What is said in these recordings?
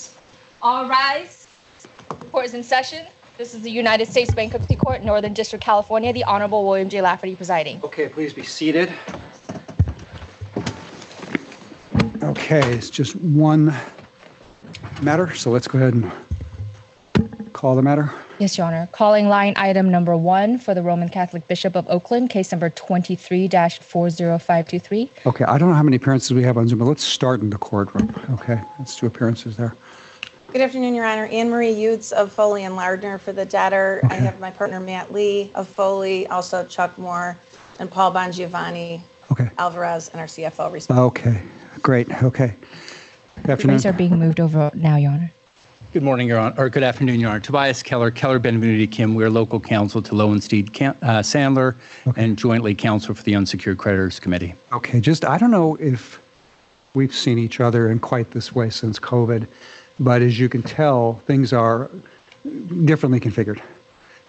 questions. All rise. The Court is in session. This is the United States Bankruptcy Court, Northern District, California. The Honorable William J. Lafferty presiding. Okay, please be seated. Okay, it's just one matter, so let's go ahead and call the matter. Yes, Your Honor. Calling line item number one for the Roman Catholic Bishop of Oakland, case number 23-40523. Okay, I don't know how many appearances we have on Zoom, but let's start in the courtroom. Okay, let's do appearances there. Good afternoon, Your Honor. Ann Marie Uetz of Foley and Lardner for the debtor. I have my partner Matt Lee of Foley, also Chuck Moore, and Paul Bongiovanni Okay, Alvarez, and our CFO, respectively. okay, great, okay. Good afternoon. These are being moved over now, Your Honor. Good morning, Your Honor, or good afternoon, Your Honor. Tobias Keller, Keller Benvenuti Kim. We're local counsel to Lowenstein Cam- uh, Sandler and jointly counsel for the Unsecured Creditors Committee. Okay, just, I don't know if we've seen each other in quite this way since COVID, but as you can tell, things are differently configured.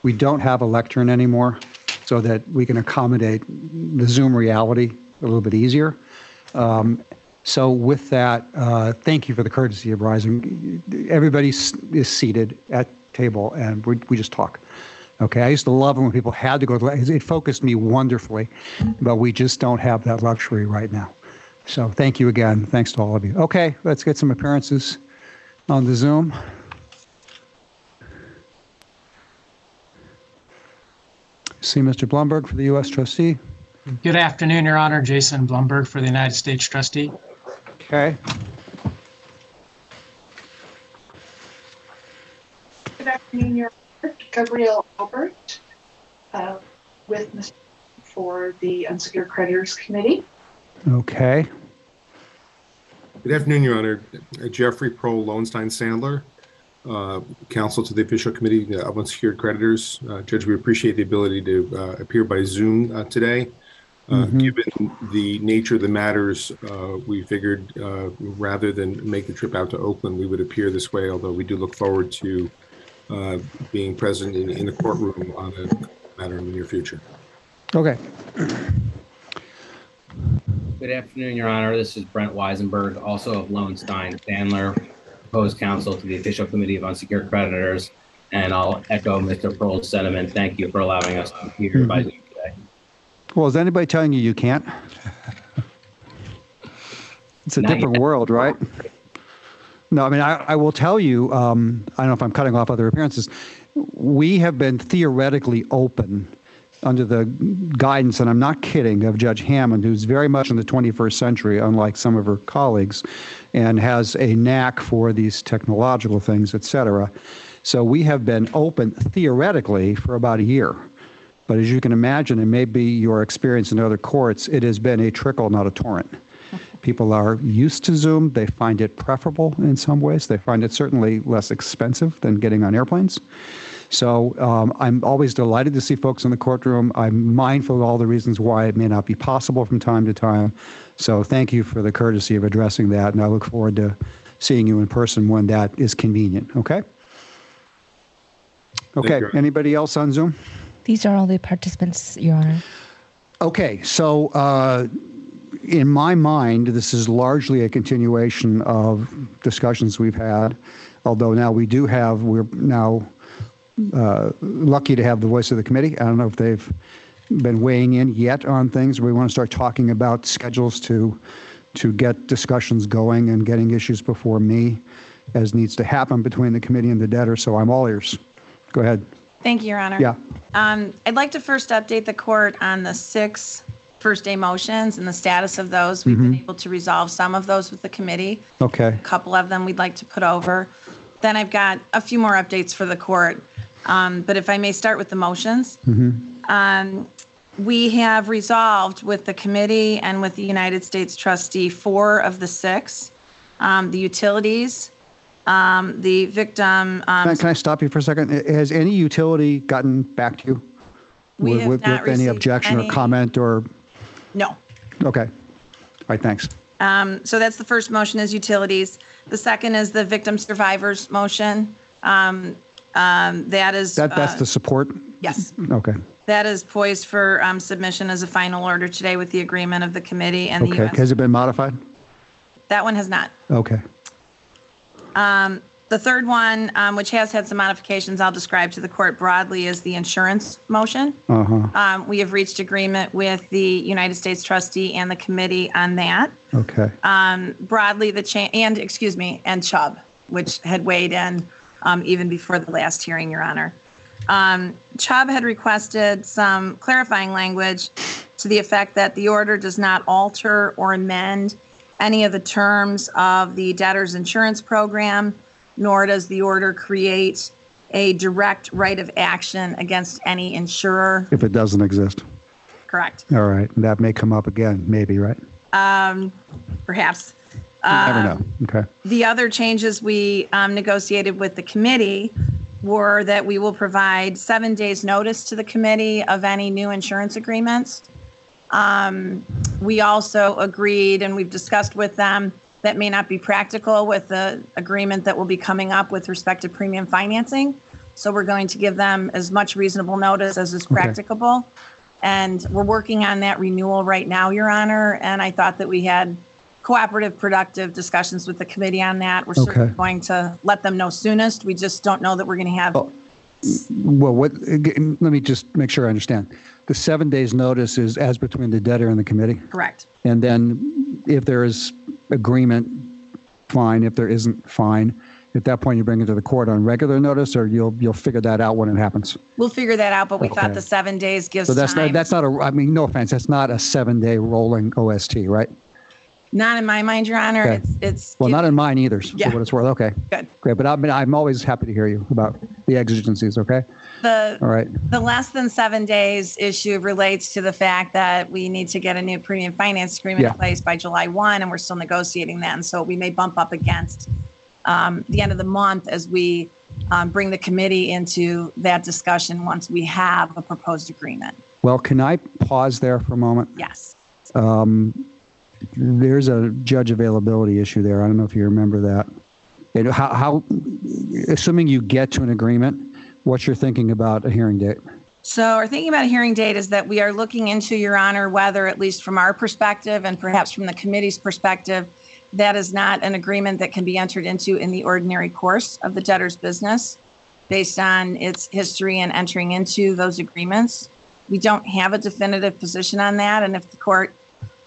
We don't have a lectern anymore so that we can accommodate the Zoom reality a little bit easier. Um, so with that, uh, thank you for the courtesy of rising. Everybody is seated at table and we, we just talk. Okay, I used to love it when people had to go to, it focused me wonderfully, but we just don't have that luxury right now. So thank you again. Thanks to all of you. Okay, let's get some appearances on the Zoom. See Mr. Blumberg for the U.S. trustee. Good afternoon, Your Honor. Jason Blumberg for the United States Trustee. Okay, Good afternoon, Your Honor. Gabrielle Albert uh, with Mr. for the Unsecured Creditors Committee. okay, Good afternoon, Your Honor. Jeffrey Prol Lowenstein Sandler, uh, counsel to the official committee of unsecured creditors. Uh, Judge, we appreciate the ability to uh, appear by Zoom uh, today. Uh, Given the nature of the matters, uh, we figured uh, rather than make the trip out to Oakland, we would appear this way, although we do look forward to uh, being present in, in the courtroom on a matter in the near future. okay. Good afternoon, Your Honor. This is Brent Weisenberg, also of Lowenstein Sandler, proposed counsel to the Official Committee of Unsecured Creditors. And I'll echo Mr. Prol's sentiment. Thank you for allowing us to be here by Zoom today. Well, is anybody telling you you can't? It's a Not different yet. world, right? No, I mean, I, I will tell you, um, I don't know if I'm cutting off other appearances. We have been theoretically open under the guidance, and I'm not kidding, of Judge Hammond, who's very much in the 21st century, unlike some of her colleagues, and has a knack for these technological things, et cetera. So we have been open theoretically for about a year. But as you can imagine, and maybe your experience in other courts, it has been a trickle, not a torrent. People are used to Zoom. They find it preferable in some ways. They find it certainly less expensive than getting on airplanes. So um, I'm always delighted to see folks in the courtroom. I'm mindful of all the reasons why it may not be possible from time to time. So thank you for the courtesy of addressing that, and I look forward to seeing you in person when that is convenient. Okay. Okay. Anybody else on Zoom? These are all the participants, Your Honor. Okay, so uh, in my mind, this is largely a continuation of discussions we've had. Although now we do have, we're now uh, lucky to have the voice of the committee. I don't know if they've been weighing in yet on things. We want to start talking about schedules to to get discussions going and getting issues before me, as needs to happen between the committee and the debtor. So I'm all ears. Go ahead. Thank you, Your Honor. Yeah. Um, I'd like to first update the court on the six first day motions and the status of those. We've been able to resolve some of those with the committee. Okay. A couple of them we'd like to put over. Then I've got a few more updates for the court. Um, but if I may start with the motions. Um, we have resolved with the committee and with the United States trustee four of the six. Um, the utilities, um, the victim, um, Can, can I stop you for a second? Has any utility gotten back to you? We with, have with, with any objection any- or comment or no. okay. All right, thanks. Um, so that's the first motion is utilities. The second is the victim survivors motion. Um, um, that is That that's uh, the support. yes. Okay. That is poised for um, submission as a final order today with the agreement of the committee and the Okay. Has it been modified? That one has not. Okay. Um, The third one, um, which has had some modifications I'll describe to the court broadly, is the insurance motion. Uh-huh, Um, We have reached agreement with the United States trustee and the committee on that. okay. Um, Broadly, the change, and, excuse me, and Chubb, which had weighed in um, even before the last hearing, Your Honor. Um, Chubb had requested some clarifying language to the effect that the order does not alter or amend any of the terms of the debtor's insurance program, nor does the order create a direct right of action against any insurer. If it doesn't exist. Correct. All right. That may come up again, maybe, right? Um, Perhaps. You never Um, know. Okay. The other changes we um, negotiated with the committee were that we will provide seven days' notice to the committee of any new insurance agreements. Um, We also agreed, and we've discussed with them, that may not be practical with the agreement that will be coming up with respect to premium financing. So we're going to give them as much reasonable notice as is practicable. And we're working on that renewal right now, Your Honor. And I thought that we had cooperative, productive discussions with the committee on that. We're certainly going to let them know soonest. We just don't know that we're going to have, Oh. Well, what, let me just make sure I understand. The seven days notice is as between the debtor and the committee? correct. And then if there is agreement, fine. If there isn't, fine. At that point, you bring it to the court on regular notice, or you'll, you'll figure that out when it happens? We'll figure that out, but we thought the seven days gives So that's not, that's not a, I mean, no offense, that's not a seven-day rolling OST, right? Not in my mind, Your Honor. Okay. It's, it's. Well, not in mine either, for Yeah. what it's worth. Okay, Good. great. But I'm, I'm always happy to hear you about the exigencies, okay? The, All right. The less than seven days issue relates to the fact that we need to get a new premium finance agreement Yeah. in place by July 1, and we're still negotiating that. And so we may bump up against um, the end of the month as we um, bring the committee into that discussion once we have a proposed agreement. Well, can I pause there for a moment? Yes. There's a judge availability issue there. I don't know if you remember that. And how, how, assuming you get to an agreement, what's your thinking about a hearing date? So our thinking about a hearing date is that we are looking into, Your Honor, whether, at least from our perspective and perhaps from the committee's perspective, that is not an agreement that can be entered into in the ordinary course of the debtor's business based on its history and entering into those agreements. We don't have a definitive position on that, and if the court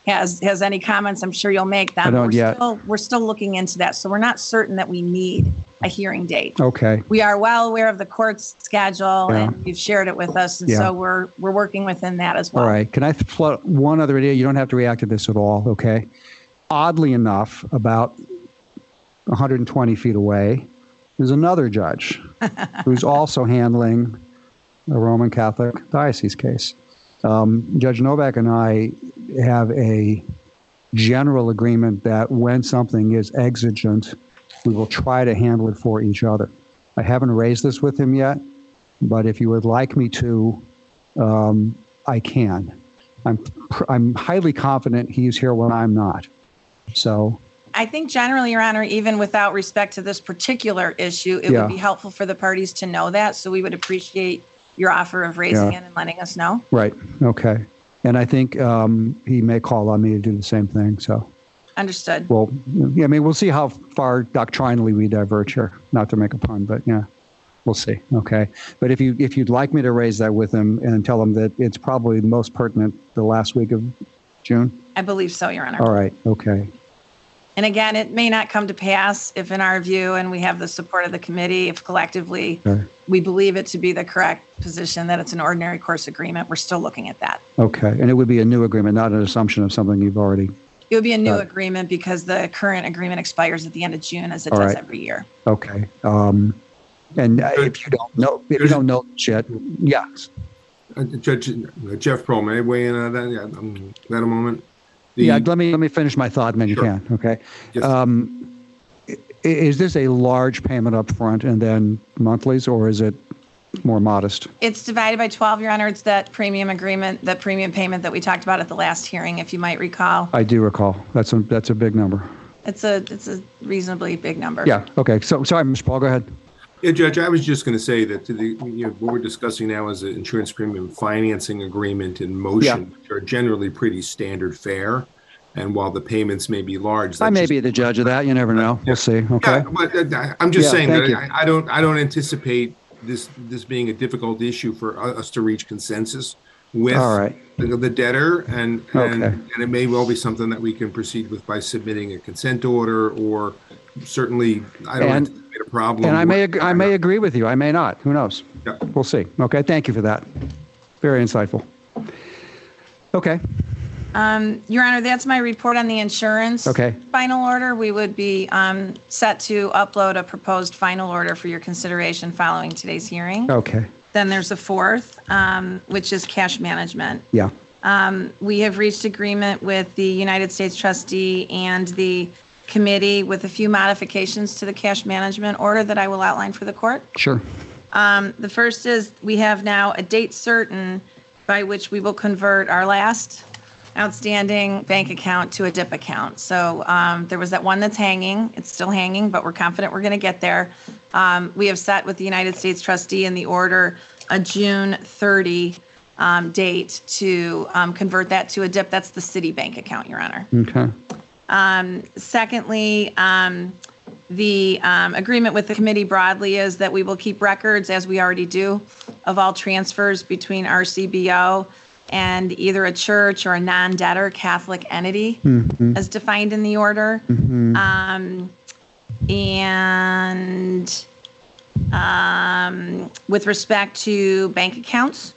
has, has any comments, I'm sure you'll make them. I don't We're yet. still- We're still looking into that, so we're not certain that we need a hearing date Okay, we are well aware of the court's schedule Yeah. and you've shared it with us. And Yeah. so we're, we're working within that as well. all right. Can I float one other idea? You don't have to react to this at all, okay? Oddly enough, about 120 feet away, there's another judge who's also handling a Roman Catholic diocese case. Um, judge Novack and I have a general agreement that when something is exigent, we will try to handle it for each other. I haven't raised this with him yet, but if you would like me to, um, I can. I'm I'm highly confident he's here when I'm not. So I think generally, Your Honor, even without respect to this particular issue, it Yeah. would be helpful for the parties to know that. So we would appreciate your offer of raising Yeah. it and letting us know. right, okay, and I think um, he may call on me to do the same thing. So Understood. well, yeah, I mean, we'll see how far doctrinally we diverge here. Not to make a pun, but yeah, we'll see. Okay, but if you if you'd like me to raise that with him and tell him that it's probably most pertinent the last week of June. I believe so, Your Honor. All right, okay, And again, it may not come to pass if, in our view, and we have the support of the committee, if collectively Okay. we believe it to be the correct position that it's an ordinary course agreement, we're still looking at that. okay, and it would be a new agreement, not an assumption of something you've already. It would be a new Got it. agreement because the current agreement expires at the end of June, as it does right. every year. Okay. Um, and uh, if you don't know, if you don't know shit, yeah. Uh, Judge uh, Jeff Prol, may weigh in on that? Yeah, um, that a moment. The- Yeah, let me let me finish my thought, and then you can. Okay. Yes. Um, is this a large payment up front and then monthlies, or is it more modest? It's divided by 12, Your Honor. It's that premium agreement, that premium payment that we talked about at the last hearing, if you might recall. I do recall. That's a that's a big number. It's a, it's a reasonably big number. Yeah. Okay. So sorry, Mr. Paul. Go ahead. Yeah, Judge, I was just going to say that the, you know, what we're discussing now is an insurance premium financing agreement in motion, which are generally pretty standard fare. And while the payments may be large. I may be the judge of that. You never know. We'll see. Okay. Yeah, uh, I'm just Yeah, saying that. I, I don't, I don't anticipate this, this being a difficult issue for us to reach consensus with All right. the the debtor and, and, Okay. and it may well be something that we can proceed with by submitting a consent order or certainly, I don't And- anticipate a problem. And I may, ag- I may agree with you. I may not. Who knows? Yeah. We'll see. Okay. Thank you for that. Very insightful. Okay. Um, Your Honor, that's my report on the insurance. Okay. Final order, we would be um, set to upload a proposed final order for your consideration following today's hearing. Okay. Then there's a fourth, um, which is cash management. Yeah. Um, We have reached agreement with the United States trustee and the committee with a few modifications to the cash management order that I will outline for the court. Sure. Um, The first is we have now a date certain by which we will convert our last outstanding bank account to a DIP account. So um, there was that one that's hanging. It's still hanging, but we're confident we're going to get there. Um, We have set with the United States trustee in the order a June 30 um, date to um, convert that to a DIP. That's the Citibank account, Your Honor. Okay. Secondly, um, the um, agreement with the committee broadly is that we will keep records, as we already do, of all transfers between RCBO and either a church or a non-debtor Catholic entity as defined in the order. Um, And um, with respect to bank accounts,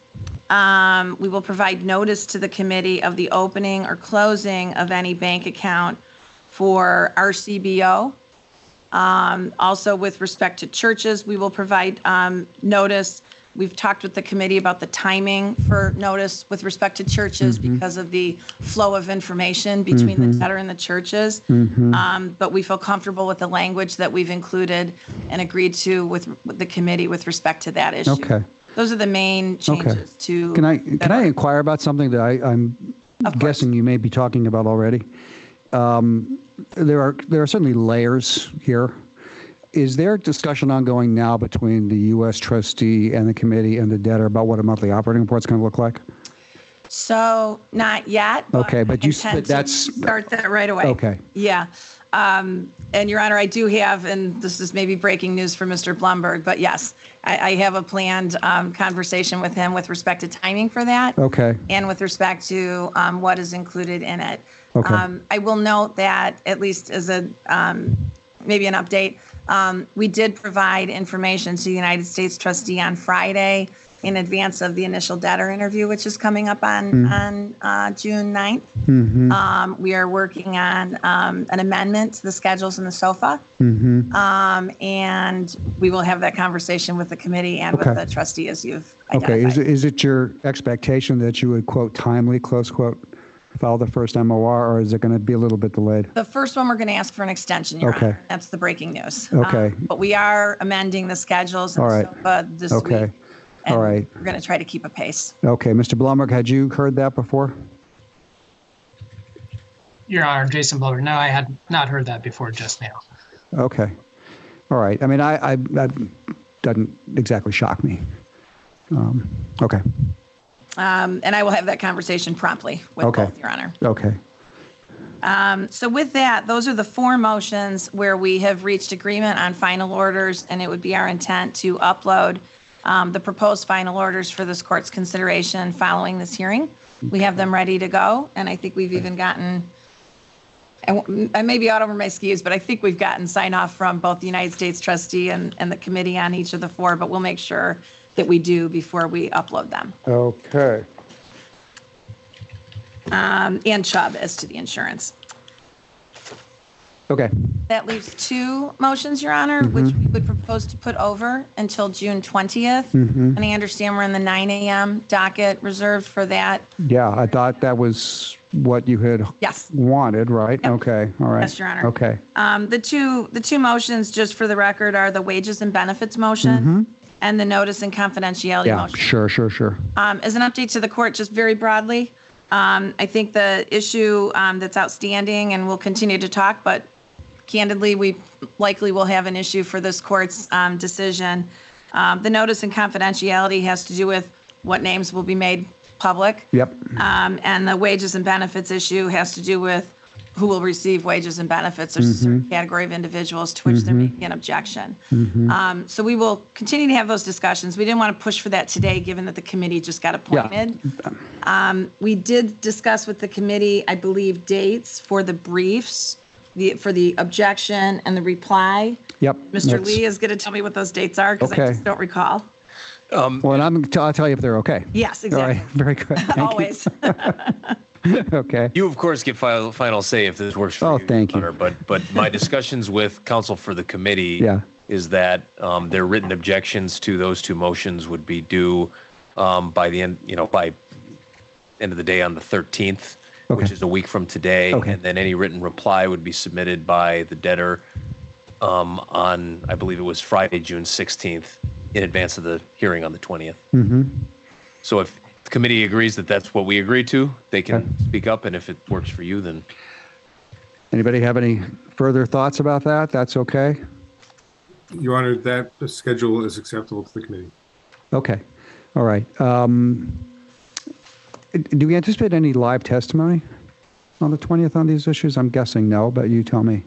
um, we will provide notice to the committee of the opening or closing of any bank account for RCBO. Um, Also, with respect to churches, we will provide um, notice. We've talked with the committee about the timing for notice with respect to churches because of the flow of information between the debtor and the churches. Um, But we feel comfortable with the language that we've included and agreed to with with the committee with respect to that issue. Okay. Those are the main changes to. Can I can I inquire about something that I, course. guessing you may be talking about already? Um, there are there are certainly layers here. Is there discussion ongoing now between the U.S. trustee and the committee and the debtor about what a monthly operating report's going to look like? So not yet. Okay, but you- but that's- Start that right away. Okay. Yeah. Um, And Your Honor, I do have, and this is maybe breaking news for Mr. Blumberg, but yes, I, I have a planned um, conversation with him with respect to timing for that. Okay. And with respect to um, what is included in it. Okay. Um, I will note that, at least as a, um, maybe an update, um, we did provide information to the United States trustee on Friday in advance of the initial debtor interview, which is coming up on, Mm-hmm. on uh, June 9th. Um, We are working on um, an amendment to the schedules in the SOFA. Mm-hmm. Um, And we will have that conversation with the committee and with the trustee as you've identified. Okay. Is it, is it your expectation that you would quote timely close quote file the first MOR, or is it going to be a little bit delayed? The first one, we're going to ask for an extension, Your Okay. Honor. That's the breaking news. Okay. Um, But we are amending the schedules and All right. SOFA this week. Okay. and All right. We're going to try to keep a pace. Okay, Mr. Blumberg, had you heard that before? Your Honor, Jason Blumberg. No, I had not heard that before just now. Okay. All right. I mean, I, I that doesn't exactly shock me. Um, okay. Um, And I will have that conversation promptly with Okay. both, Your Honor. Okay. Um, So with that, those are the four motions where we have reached agreement on final orders, and it would be our intent to upload um, the proposed final orders for this court's consideration following this hearing. We have them ready to go, and I think we've even gotten. I may be out over my skis, but I think we've gotten sign off from both the United States trustee and, and the committee on each of the four, but we'll make sure that we do before we upload them. Okay. Um, And Chubb as to the insurance. Okay. That leaves two motions, Your Honor, which we would propose to put over until June 20th. And I understand we're in the 9 AM docket reserved for that. Yeah, I thought that was what you had Yes. wanted, right? Yep. Okay. All right. Yes, Your Honor. Okay. Um, The two, the two motions, just for the record, are the wages and benefits motion and the notice and confidentiality Yeah. motion. Sure. Sure. Sure. Um, As an update to the court, just very broadly, um, I think the issue um, that's outstanding, and we'll continue to talk, but candidly, we likely will have an issue for this court's um, decision. Um, The notice and confidentiality has to do with what names will be made public. Yep. Um, And the wages and benefits issue has to do with who will receive wages and benefits or certain category of individuals to which there may be an objection. Um, So we will continue to have those discussions. We didn't want to push for that today, given that the committee just got appointed. Um, We did discuss with the committee, I believe, dates for the briefs, the, for the objection and the reply. Yep. Mr. Lee is going to to tell me what those dates are because I just don't recall. Well, and I'm, I'll tell you if they're okay. Yes, All right, exactly. very good. Thank. Always. Okay. You, of course, get final, final say if this works for Oh, you. thank you. Honor, But, but my discussions with counsel for the committee Yeah. is that um, their written objections to those two motions would be due um, by the end, you know, by end of the day on the 13th, which is a week from today. Okay. And then any written reply would be submitted by the debtor um, on, I believe it was Friday, June 16th, in advance of the hearing on the 20th. Mm-hmm. So if the committee agrees that that's what we agreed to, they can Okay. speak up, and if it works for you, then Anybody have any further thoughts about that? That's okay? Your Honor, that schedule is acceptable to the committee. Okay. All right. Um, do we anticipate any live testimony on the 20th on these issues? I'm guessing no, but you tell me.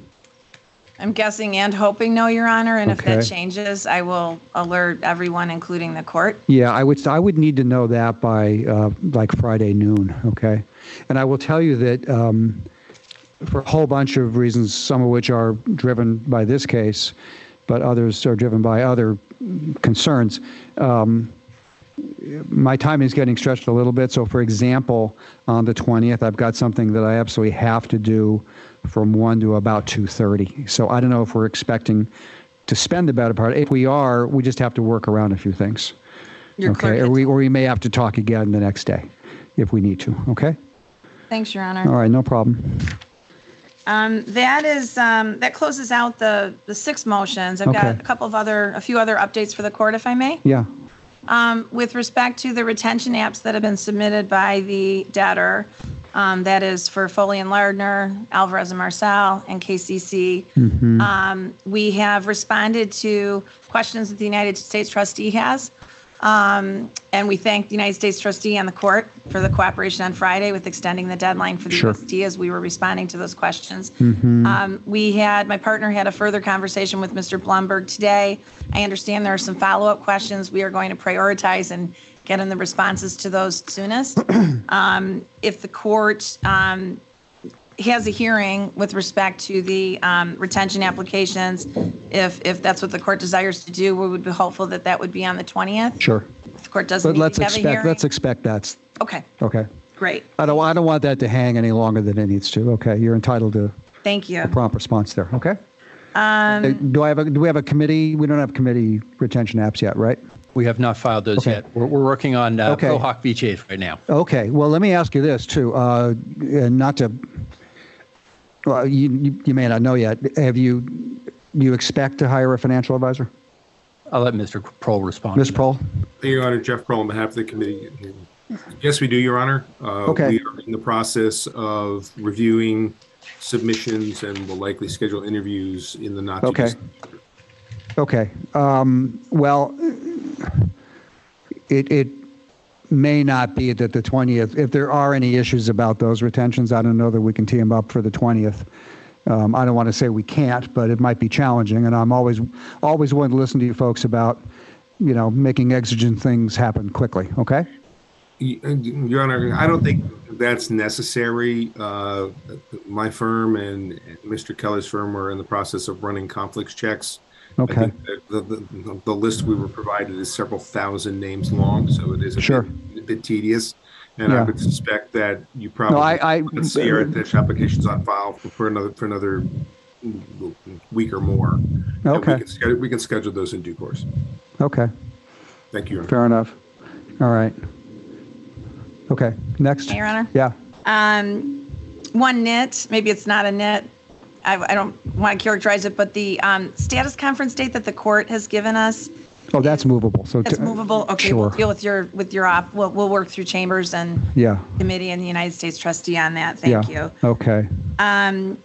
I'm guessing and hoping no, Your Honor, and if that changes, I will alert everyone, including the court. Yeah, I would. I would need to know that by uh, like Friday noon. Okay, and I will tell you that um, for a whole bunch of reasons, some of which are driven by this case, but others are driven by other concerns. Um, my time is getting stretched a little bit. So, for example, on the 20th, I've got something that I absolutely have to do from 1 to about 2.30. So I don't know if we're expecting to spend the better part. If we are, we just have to work around a few things. Your okay, or we, or we may have to talk again the next day if we need to. Okay? Thanks, Your Honor. All right. no problem. Um, that is, um, that closes out the, the six motions. I've got a couple of other, a few other updates for the court, if I may. Yeah. Um, with respect to the retention apps that have been submitted by the debtor, um, that is for Foley and Lardner, Alvarez and Marsal, and KCC. Um, we have responded to questions that the United States trustee has. Um, and we thank the United States trustee and the court for the cooperation on Friday with extending the deadline for the Sure. USD as we were responding to those questions. Um, we had, my partner had a further conversation with Mr. Blumberg today. I understand there are some follow-up questions. We are going to prioritize and get in the responses to those soonest. Um, if the court, um, has a hearing with respect to the um, retention applications, if, if that's what the court desires to do, we would be hopeful that that would be on the 20th. Sure. If the court doesn't But need let's to have a expect. hearing. Let's expect that's Okay, okay. great. I don't. I don't want that to hang any longer than it needs to. Okay, you're entitled to Thank you. a prompt response there. Okay. Um, do I have a? Do we have a committee? We don't have committee retention apps yet, right? We have not filed those Okay. yet. We're, we're working on uh, Okay. ProHawk VHAs right now. Okay. Well, let me ask you this too. Uh, and not to. Well, you, you you may not know yet. Have you? You expect to hire a financial advisor, I'll let Mr. Prol respond. Ms. to that. Prol? Your Honor, Jeff Prol on behalf of the committee. Yes, we do, Your Honor. Uh, Okay. We are in the process of reviewing submissions and will likely schedule interviews in the not too Okay. distant Okay. Um, well, it, it may not be that the 20th, if there are any issues about those retentions, I don't know that we can tee them up for the 20th. Um, I don't want to say we can't, but it might be challenging. And I'm always, always willing to listen to you folks about, you know, making exigent things happen quickly. Okay. Your Honor, I don't think that's necessary. Uh, My firm and Mr. Keller's firm are in the process of running conflicts checks. I Okay. think that The, the, the list we were provided is several thousand names long, so it is a Sure. bit- a bit tedious. And I would suspect that you probably. I- I- Let's see, your attached applications on file for- for another, for another week or more. And we Okay. can We can schedule those in due course. Okay. Thank you, Your Honor. Fair enough. All right. Okay. Next. Your Honor? Yeah. Um, one nit, maybe it's not a nit. I, I don't want to characterize it, but the um, status conference date that the court has given us, Oh, that's movable. So it's t- movable. Okay, we'll deal with your, with your op, we'll, we'll work through chambers and Yeah. committee and the United States trustee on that. Thank yeah. you. Okay. Um,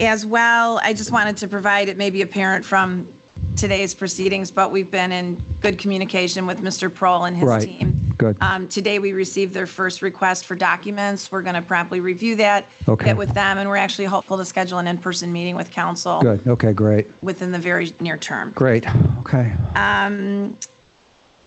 as well, I just wanted to provide, it may be apparent from today's proceedings, but we've been in good communication with Mr. Prol and his Right. team. Good. Um, Today, we received their first request for documents. We're going to promptly review that, Okay. get with them, and we're actually hopeful to schedule an in-person meeting with counsel Good, okay, great, within the very near term. great, okay.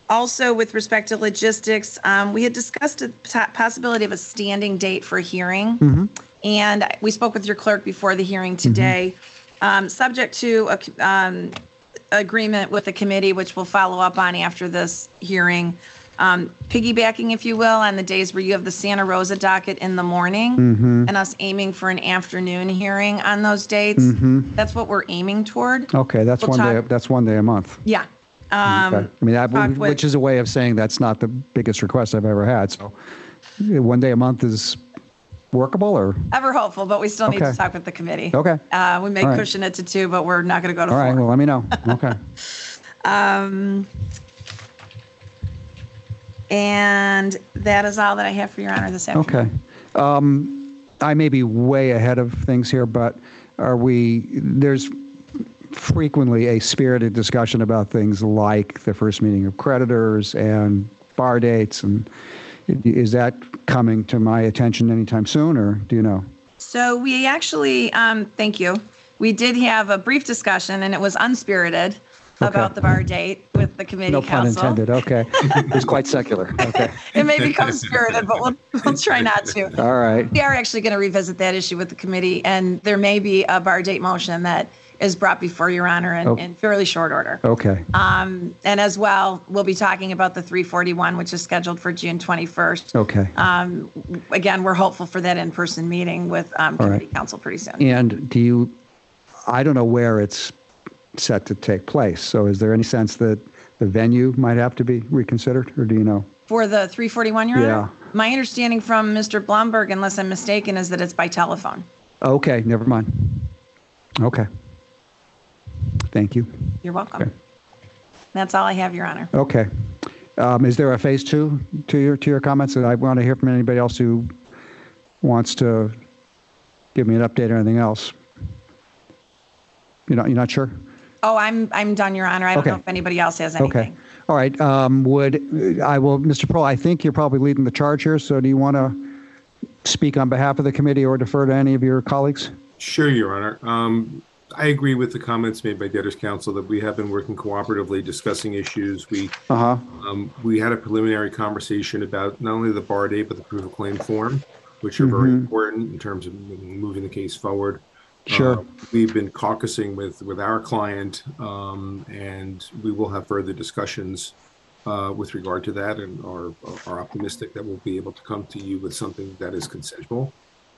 Also, with respect to logistics, um, we had discussed the possibility of a standing date for a hearing. And we spoke with your clerk before the hearing today, um, subject to a, um, agreement with the committee, which we'll follow up on after this hearing. Um, piggybacking, if you will, on the days where you have the Santa Rosa docket in the morning and us aiming for an afternoon hearing on those dates. That's what we're aiming toward. Okay, that's We'll one day, that's one day a month. Yeah. Um, Okay. I mean, that, talked with- which is a way of saying that's not the biggest request I've ever had, so one day a month is workable, or, Ever hopeful, but we still need to talk with the committee. okay, Uh, we may All right. cushion it to two, but we're not going to go to four. all right, well, let me know, okay. And that is all that I have for your honor this afternoon. Okay. Um, I may be way ahead of things here, but are we, there's frequently a spirited discussion about things like the first meeting of creditors and bar dates, and is that coming to my attention anytime soon, or do you know? So we actually, um, thank you. We did have a brief discussion, and it was unspirited about the bar date with the committee No pun intended, okay. It was quite secular, okay. It may become spirited, but we'll, we'll try not to. All right, We are actually going to revisit that issue with the committee, and there may be a bar date motion that is brought before your honor in, Oh. in fairly short order. okay, Um, and as well, we'll be talking about the 341, which is scheduled for June 21st. okay. Um, again, we're hopeful for that in-person meeting with um, All right. committee counsel pretty soon. And do you, I don't know where it's set to take place, so is there any sense that the venue might have to be reconsidered, or do you know? For the 341, your Yeah. honor, my understanding from Mr. Blumberg, unless I'm mistaken, is that it's by telephone. Okay, never mind. Okay. Thank you. You're welcome. Okay. That's all I have, your honor. Okay. Um, Is there a phase two to your, to your comments? And I want to hear from anybody else who wants to give me an update or anything else. You're not, you're not sure? Oh, I'm, I'm done, your honor. I don't know if anybody else has anything. Okay. anything. All right. Um, would, I will, Mr. Prol, I think you're probably leading the charge here, so do you want to speak on behalf of the committee or defer to any of your colleagues? Sure, Your Honor. Um, I agree with the comments made by debtors counsel that we have been working cooperatively discussing issues. We, Uh-huh. um, we had a preliminary conversation about not only the bar date, but the proof of claim form, which are very important in terms of moving the case forward. Sure. Uh, We've been caucusing with, with our client, um, and we will have further discussions uh, with regard to that and are, are optimistic that we'll be able to come to you with something that is consensual.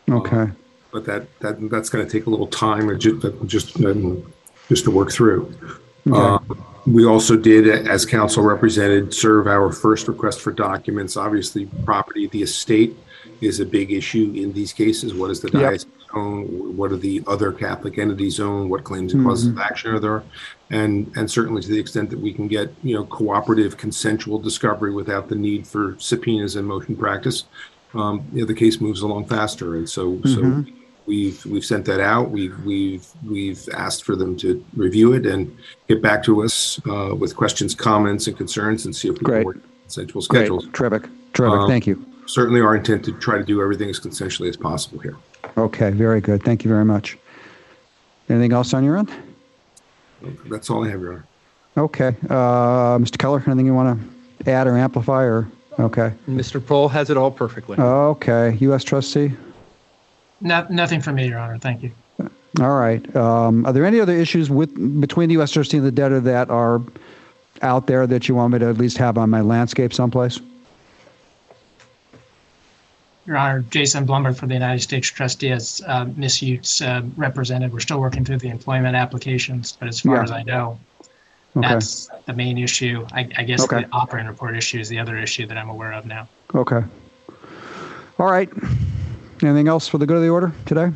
Okay. But that, that, that's going to take a little time or just, just, um, just to work through. Uh, We also did, as counsel represented, serve our first request for documents. Obviously, property, the estate is a big issue in these cases. What is the Yep. diocese own? What are the other Catholic entities own? What claims and causes of action are there? And, and certainly to the extent that we can get, you know, cooperative consensual discovery without the need for subpoenas and motion practice, um, you know, the case moves along faster. And so, so we've, we've sent that out. We've, we've, we've asked for them to review it and get back to us, uh, with questions, comments and concerns and see if we Great. can work consensual Great. schedules. Terrific. Terrific. Um, Thank you. Certainly our intent to try to do everything as consensually as possible here. Okay, very good. Thank you very much. Anything else on your end? That's all I have, Your Honor. Okay. Uh, Mr. Keller, anything you want to add or amplify or, okay. Mr. Prol has it all perfectly. Okay. U.S. trustee? No, nothing from me, Your Honor. Thank you. All right. Um, are there any other issues with, between the U.S. trustee and the debtor that are out there that you want me to at least have on my landscape someplace? Your Honor, Jason Blumberg for the United States trustee as uh, Ms. Uetz uh, represented. We're still working through the employment applications, but as far Yeah. as I know, Okay. that's the main issue. I, I guess Okay. the operating report issue is the other issue that I'm aware of now. Okay. All right. Anything else for the good of the order today?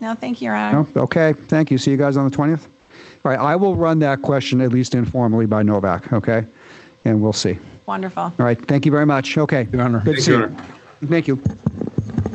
No, thank you, your honor. No? Okay. Thank you. See you guys on the 20th. All right. I will run that question at least informally by Novack. Okay. And we'll see. Wonderful. All right. Thank you very much. Okay. Your Honor. Good to see you, you. Your Honor. Thank you.